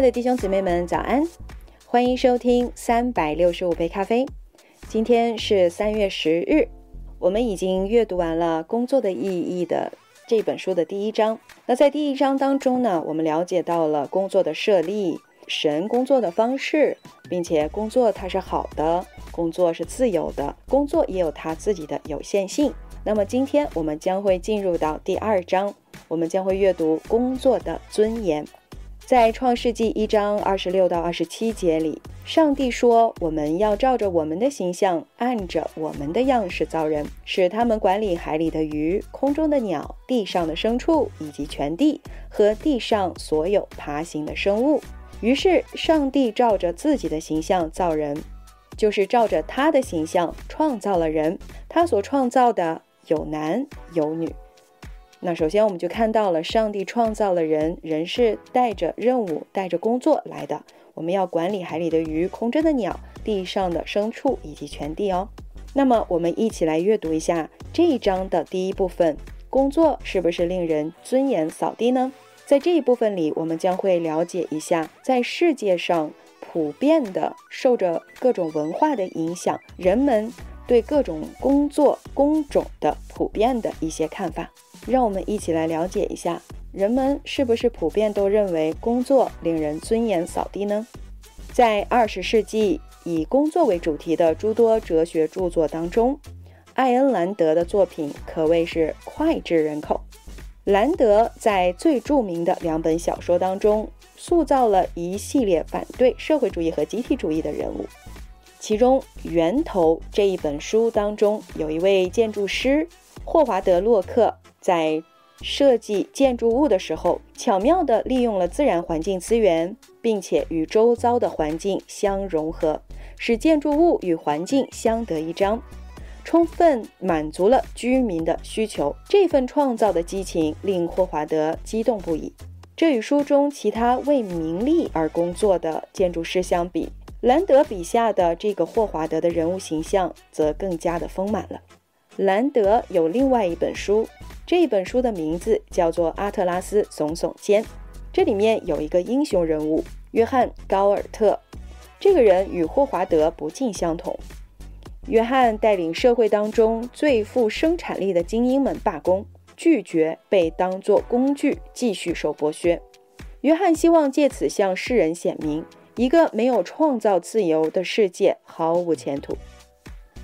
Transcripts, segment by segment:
亲爱的弟兄姊妹们，早安！欢迎收听三百六十五杯咖啡。今天是三月十日，我们已经阅读完了《工作的意义》的这本书的第一章。那在第一章当中呢，我们了解到了工作的设立、神工作的方式，并且工作它是好的，工作是自由的，工作也有它自己的有限性。那么今天我们将会进入到第二章，我们将会阅读工作的尊严。在创世纪一章二十六到二十七节里，上帝说：“我们要照着我们的形象，按着我们的样式造人，使他们管理海里的鱼、空中的鸟、地上的牲畜，以及全地和地上所有爬行的生物。”于是，上帝照着自己的形象造人，就是照着他的形象创造了人。他所创造的有男有女。那首先，我们就看到了上帝创造了人，人是带着任务、带着工作来的。我们要管理海里的鱼、空中的鸟、地上的牲畜以及全地哦。那么，我们一起来阅读一下这一章的第一部分：工作是不是令人尊严扫地呢？在这一部分里，我们将会了解一下，在世界上普遍的受着各种文化的影响，人们对各种工作工种的普遍的一些看法。让我们一起来了解一下，人们是不是普遍都认为工作令人尊严扫地呢？在二十世纪以工作为主题的诸多哲学著作当中，艾恩·兰德的作品可谓是脍炙人口。兰德在最著名的两本小说当中，塑造了一系列反对社会主义和集体主义的人物。其中，《源头》这一本书当中，有一位建筑师霍华德·洛克。在设计建筑物的时候，巧妙地利用了自然环境资源，并且与周遭的环境相融合，使建筑物与环境相得益彰，充分满足了居民的需求。这份创造的激情令霍华德激动不已。这与书中其他为名利而工作的建筑师相比，兰德笔下的这个霍华德的人物形象则更加的丰满了。兰德有另外一本书。这一本书的名字叫做《阿特拉斯耸耸肩》，这里面有一个英雄人物约翰·高尔特。这个人与霍华德不尽相同。约翰带领社会当中最富生产力的精英们罢工，拒绝被当作工具继续受剥削。约翰希望借此向世人显明，一个没有创造自由的世界毫无前途。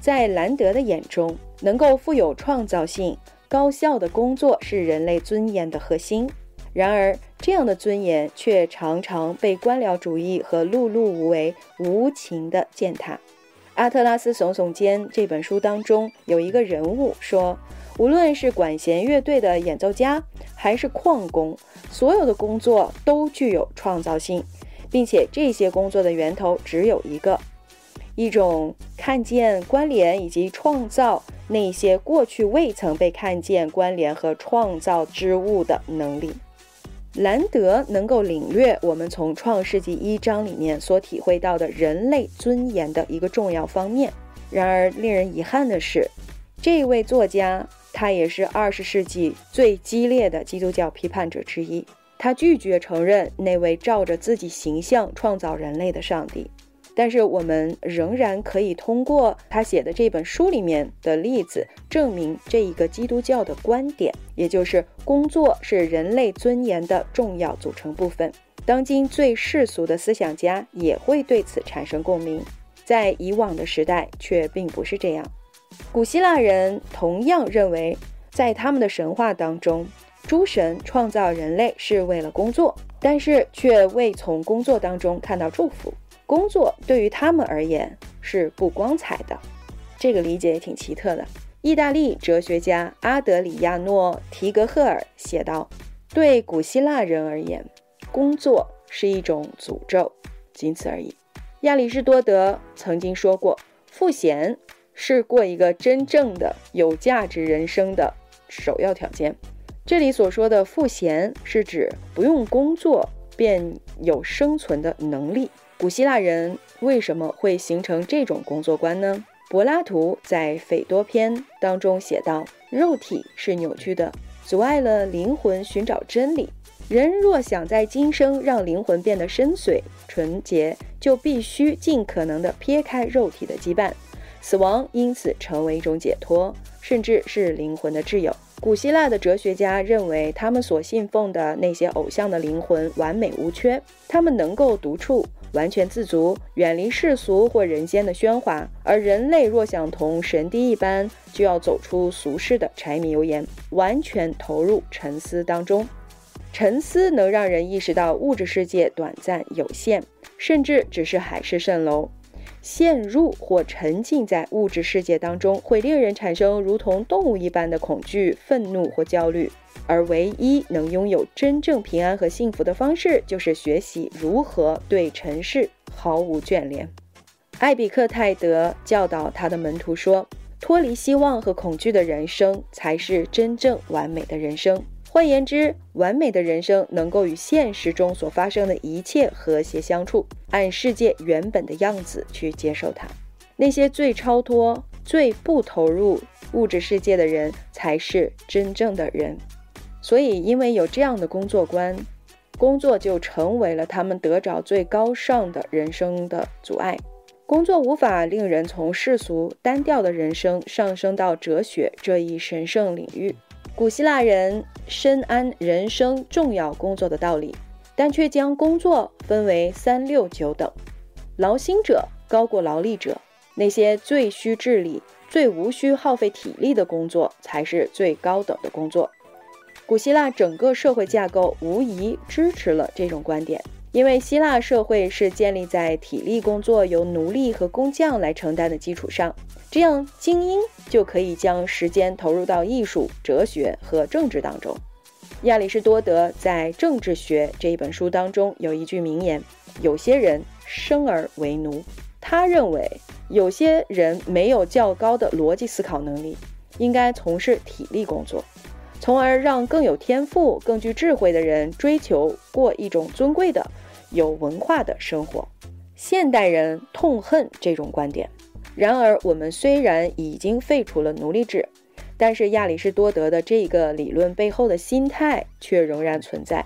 在兰德的眼中，能够富有创造性。高效的工作是人类尊严的核心，然而这样的尊严却常常被官僚主义和碌碌无为无情地践踏。《阿特拉斯耸耸肩》这本书当中有一个人物说：“无论是管弦乐队的演奏家，还是矿工，所有的工作都具有创造性，并且这些工作的源头只有一个，一种看见关联以及创造。”那些过去未曾被看见、关联和创造之物的能力，兰德能够领略我们从创世纪一章里面所体会到的人类尊严的一个重要方面。然而，令人遗憾的是，这位作家他也是二十世纪最激烈的基督教批判者之一。他拒绝承认那位照着自己形象创造人类的上帝。但是我们仍然可以通过他写的这本书里面的例子，证明这一个基督教的观点，也就是工作是人类尊严的重要组成部分。当今最世俗的思想家也会对此产生共鸣，在以往的时代却并不是这样。古希腊人同样认为，在他们的神话当中，诸神创造人类是为了工作，但是却未从工作当中看到祝福。工作对于他们而言是不光彩的，这个理解也挺奇特的。意大利哲学家阿德里亚诺·提格赫尔写道：“对古希腊人而言，工作是一种诅咒，仅此而已。”亚里士多德曾经说过：“赋闲是过一个真正的有价值人生的首要条件。”这里所说的赋闲是指不用工作便有生存的能力。古希腊人为什么会形成这种工作观呢？柏拉图在《斐多篇》当中写道：“肉体是扭曲的，阻碍了灵魂寻找真理。人若想在今生让灵魂变得深邃纯洁，就必须尽可能的撇开肉体的羁绊，死亡因此成为一种解脱，甚至是灵魂的挚友。古希腊的哲学家认为，他们所信奉的那些偶像的灵魂完美无缺，他们能够独处。完全自足，远离世俗或人间的喧哗。而人类若想同神帝一般，就要走出俗世的柴米油盐，完全投入沉思当中。沉思能让人意识到物质世界短暂有限，甚至只是海市蜃楼。陷入或沉浸在物质世界当中，会令人产生如同动物一般的恐惧、愤怒或焦虑。而唯一能拥有真正平安和幸福的方式，就是学习如何对尘世毫无眷恋。艾比克泰德教导他的门徒说：“脱离希望和恐惧的人生，才是真正完美的人生。换言之，完美的人生能够与现实中所发生的一切和谐相处，按世界原本的样子去接受它。那些最超脱、最不投入物质世界的人，才是真正的人。”所以，因为有这样的工作观，工作就成为了他们得着最高尚的人生的阻碍。工作无法令人从世俗单调的人生上升到哲学这一神圣领域。古希腊人深谙人生重要工作的道理，但却将工作分为三六九等，劳心者高过劳力者。那些最需智力、最无需耗费体力的工作，才是最高等的工作。古希腊整个社会架构无疑支持了这种观点，因为希腊社会是建立在体力工作由奴隶和工匠来承担的基础上，这样精英就可以将时间投入到艺术、哲学和政治当中。亚里士多德在《政治学》这一本书当中有一句名言：“有些人生而为奴。”他认为有些人没有较高的逻辑思考能力，应该从事体力工作。从而让更有天赋、更具智慧的人追求过一种尊贵的、有文化的生活。现代人痛恨这种观点。然而，我们虽然已经废除了奴隶制，但是亚里士多德的这个理论背后的心态却仍然存在。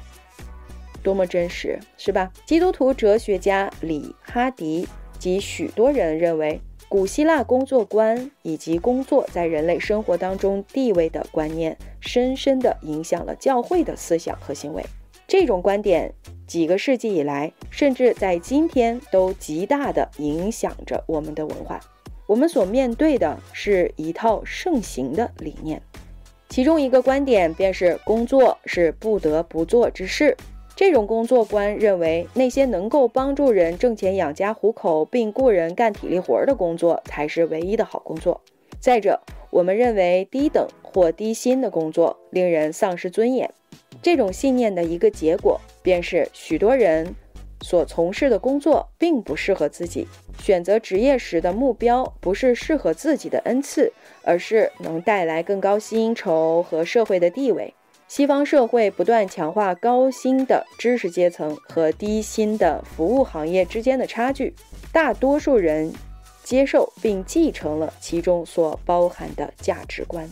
多么真实，是吧？基督徒哲学家里哈迪及许多人认为。古希腊工作观以及工作在人类生活当中地位的观念，深深地影响了教会的思想和行为。这种观点几个世纪以来，甚至在今天都极大地影响着我们的文化。我们所面对的是一套盛行的理念，其中一个观点便是工作是不得不做之事。这种工作观认为，那些能够帮助人挣钱养家糊口，并雇人干体力活的工作才是唯一的好工作。再者，我们认为低等或低薪的工作令人丧失尊严。这种信念的一个结果，便是许多人所从事的工作并不适合自己。选择职业时的目标不是适合自己的恩赐，而是能带来更高薪酬和社会的地位。西方社会不断强化高薪的知识阶层和低薪的服务行业之间的差距，大多数人接受并继承了其中所包含的价值观。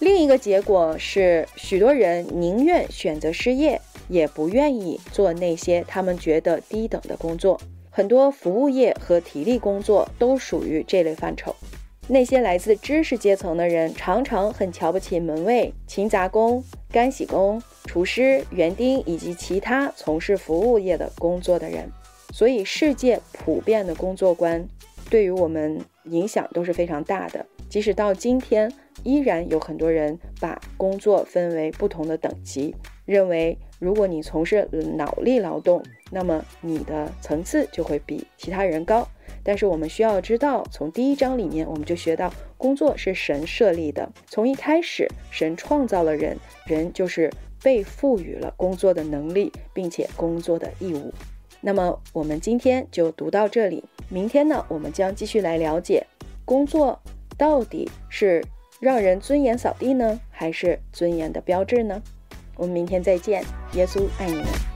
另一个结果是，许多人宁愿选择失业，也不愿意做那些他们觉得低等的工作。很多服务业和体力工作都属于这类范畴。那些来自知识阶层的人常常很瞧不起门卫、勤杂工、干洗工、厨师、园丁以及其他从事服务业的工作的人。所以，世界普遍的工作观对于我们影响都是非常大的。即使到今天，依然有很多人把工作分为不同的等级，认为如果你从事脑力劳动，那么你的层次就会比其他人高。但是我们需要知道，从第一章里面我们就学到，工作是神设立的。从一开始，神创造了人，人就是被赋予了工作的能力，并且工作的义务。那么我们今天就读到这里，明天呢，我们将继续来了解，工作到底是让人尊严扫地呢，还是尊严的标志呢？我们明天再见，耶稣爱你们。